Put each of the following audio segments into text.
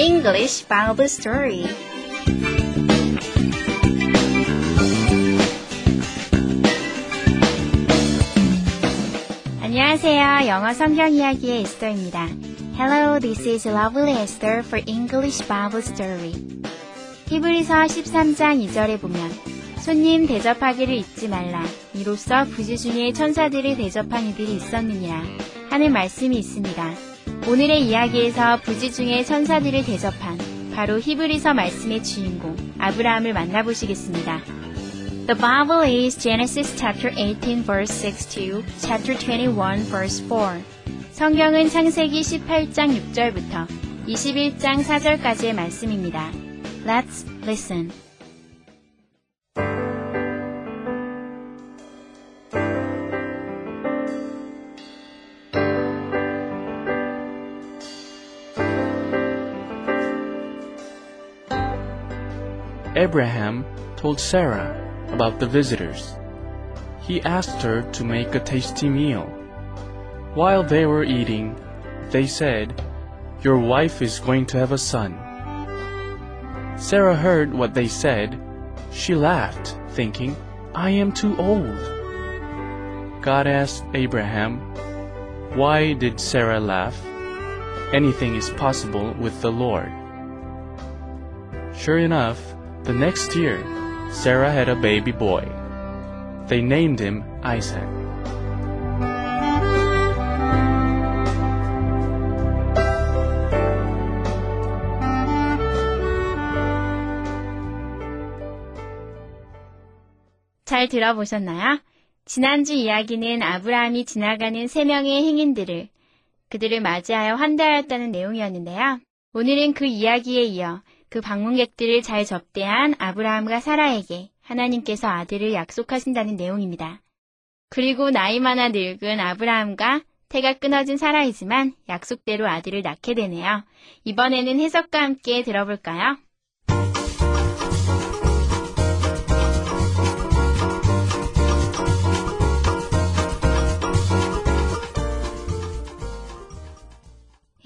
English Bible Story. 안녕하세요. 영어 성경 이야기의 에스더입니다. Hello, this is Lovely Esther for English Bible Story. 히브리서 13장 2절에 보면 손님 대접하기를 잊지 말라. 이로써 부지 중에 천사들을 대접한 이들이 있었느니라 하는 말씀이 있습니다. 오늘의 이야기에서 부지 중에 천사들을 대접한 바로 히브리서 말씀의 주인공 아브라함을 만나보시겠습니다. The Bible is Genesis chapter 18 verse 6 to chapter 21 verse 4. 성경은 창세기 18장 6절부터 21장 4절까지의 말씀입니다. Let's listen. Abraham told Sarah about the visitors. He asked her to make a tasty meal. While they were eating, they said, Your wife is going to have a son. Sarah heard what they said. She laughed, thinking, I am too old. God asked Abraham, Why did Sarah laugh? Anything is possible with the Lord. Sure enough, the next year, Sarah had a baby boy. They named him Isaac. 잘 들어보셨나요? 지난주 이야기는 아브라함이 지나가는 세 명의 행인들을 그들을 맞이하여 환대하였다는 내용이었는데요. 오늘은 그 이야기에 이어 그 방문객들을 잘 접대한 아브라함과 사라에게 하나님께서 아들을 약속하신다는 내용입니다. 그리고 나이 많아 늙은 아브라함과 태가 끊어진 사라이지만 약속대로 아들을 낳게 되네요. 이번에는 해석과 함께 들어볼까요?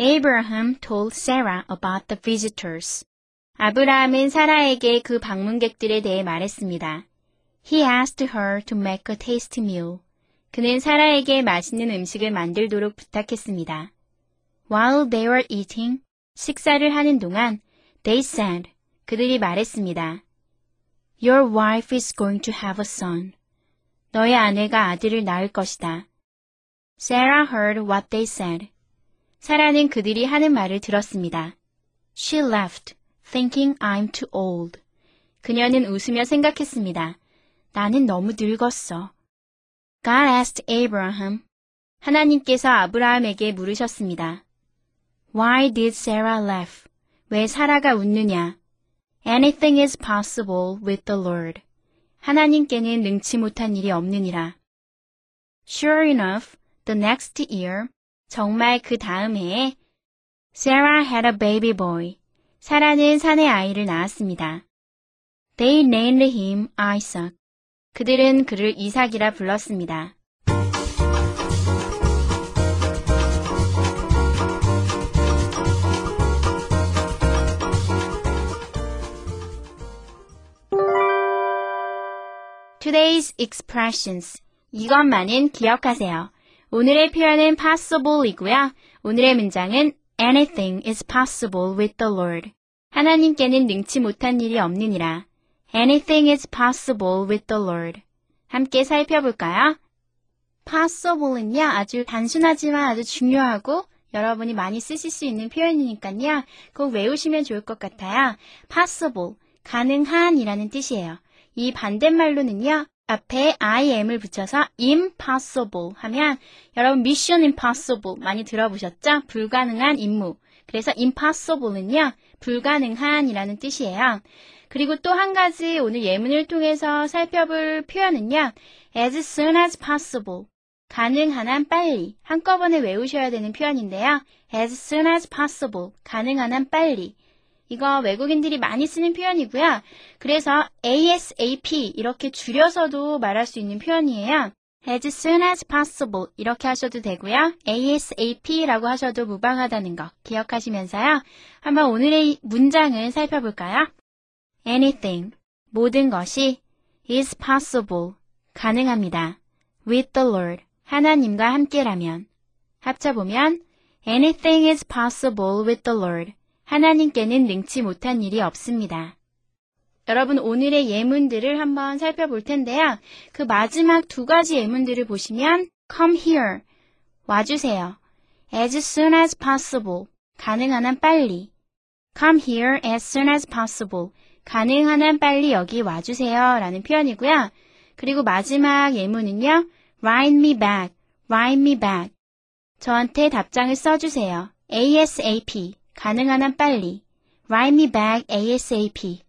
Abraham told Sarah about the visitors. 아브라함은 사라에게 그 방문객들에 대해 말했습니다. He asked her to make a tasty meal. 그는 사라에게 맛있는 음식을 만들도록 부탁했습니다. While they were eating, 식사를 하는 동안, they said, 그들이 말했습니다. Your wife is going to have a son. 너의 아내가 아들을 낳을 것이다. Sarah heard what they said. 사라는 그들이 하는 말을 들었습니다. She laughed, thinking I'm too old. 그녀는 웃으며 생각했습니다. 나는 너무 늙었어. God asked Abraham. 하나님께서 아브라함에게 물으셨습니다. Why did Sarah laugh? 왜 사라가 웃느냐? Anything is possible with the Lord. 하나님께는 능치 못한 일이 없느니라. Sure enough, the next year, 정말 그 다음 해에 Sarah had a baby boy. 사라는 사내 아이를 낳았습니다. They named him Isaac. 그들은 그를 이삭이라 불렀습니다. Today's expressions. 이것만은 기억하세요. 오늘의 표현은 possible이고요. 오늘의 문장은 anything is possible with the Lord. 하나님께는 능치 못한 일이 없느니라. Anything is possible with the Lord. 함께 살펴볼까요? possible은요, 아주 단순하지만 아주 중요하고 여러분이 많이 쓰실 수 있는 표현이니까요. 꼭 외우시면 좋을 것 같아요. possible, 가능한이라는 뜻이에요. 이 반대말로는요, 앞에 I am을 붙여서 impossible 하면 여러분 mission impossible 많이 들어보셨죠? 불가능한 임무. 그래서 impossible는요, 불가능한이라는 뜻이에요. 그리고 또 한 가지 오늘 예문을 통해서 살펴볼 표현은요, as soon as possible. 가능한 한 빨리. 한꺼번에 외우셔야 되는 표현인데요. as soon as possible. 가능한 한 빨리. 이거 외국인들이 많이 쓰는 표현이고요. 그래서 ASAP 이렇게 줄여서도 말할 수 있는 표현이에요. as soon as possible 이렇게 하셔도 되고요. ASAP라고 하셔도 무방하다는 거 기억하시면서요. 한번 오늘의 문장을 살펴볼까요? Anything, 모든 것이 is possible, 가능합니다. with the Lord, 하나님과 함께라면. 합쳐보면 anything is possible with the Lord. 하나님께는 능치 못한 일이 없습니다. 여러분 오늘의 예문들을 한번 살펴볼 텐데요. 그 마지막 두 가지 예문들을 보시면 come here 와주세요. as soon as possible 가능한 한 빨리 come here as soon as possible 가능한 한 빨리 여기 와주세요 라는 표현이고요. 그리고 마지막 예문은요. write me back, write me back 저한테 답장을 써주세요. ASAP 가능한 한 빨리 write me back ASAP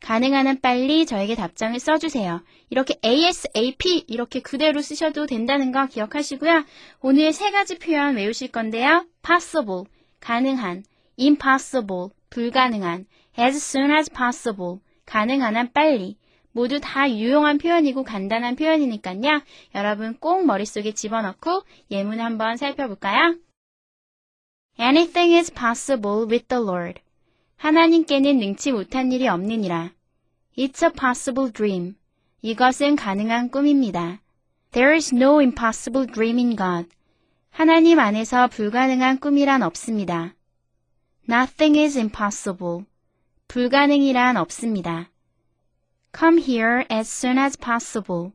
가능한 한 빨리 저에게 답장을 써주세요. 이렇게 ASAP 이렇게 그대로 쓰셔도 된다는 거 기억하시고요. 오늘 세 가지 표현 외우실 건데요. possible, 가능한, impossible, 불가능한, as soon as possible, 가능한 한 빨리. 모두 다 유용한 표현이고 간단한 표현이니까요. 여러분 꼭 머릿속에 집어넣고 예문 한번 살펴볼까요? Anything is possible with the Lord. 하나님께는 능치 못한 일이 없느니라. It's a possible dream. 이것은 가능한 꿈입니다. There is no impossible dream in God. 하나님 안에서 불가능한 꿈이란 없습니다. Nothing is impossible. 불가능이란 없습니다. Come here as soon as possible.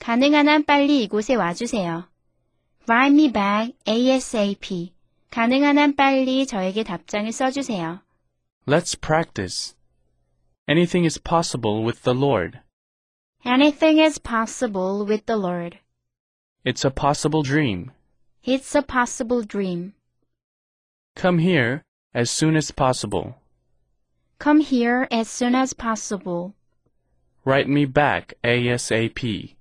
가능한 한 빨리 이곳에 와주세요. Write me back ASAP. 가능한 한 빨리 저에게 답장을 써주세요. Let's practice. Anything is possible with the Lord. Anything is possible with the Lord. It's a possible dream. It's a possible dream. Come here as soon as possible. Come here as soon as possible. Write me back ASAP.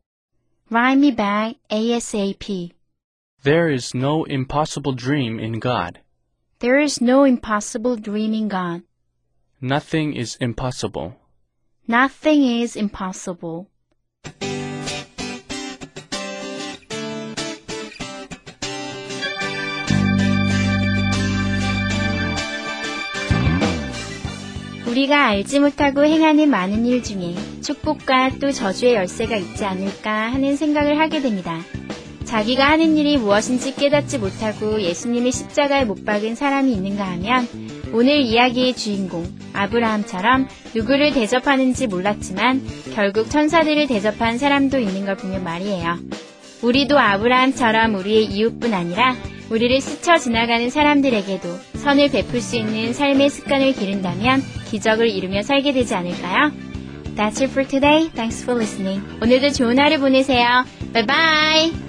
Write me back ASAP. There is no impossible dream in God. There is no impossible dream in God. Nothing is impossible. Nothing is impossible. 우리가 알지 못하고 행하는 많은 일 중에 축복과 또 저주의 열쇠가 있지 않을까 하는 생각을 하게 됩니다. 자기가 하는 일이 무엇인지 깨닫지 못하고 예수님의 십자가에 못 박은 사람이 있는가 하면 오늘 이야기의 주인공 아브라함처럼 누구를 대접하는지 몰랐지만 결국 천사들을 대접한 사람도 있는 걸 보면 말이에요. 우리도 아브라함처럼 우리의 이웃뿐 아니라 우리를 스쳐 지나가는 사람들에게도 선을 베풀 수 있는 삶의 습관을 기른다면 기적을 이루며 살게 되지 않을까요? That's it for today. Thanks for listening. 오늘도 좋은 하루 보내세요. Bye bye!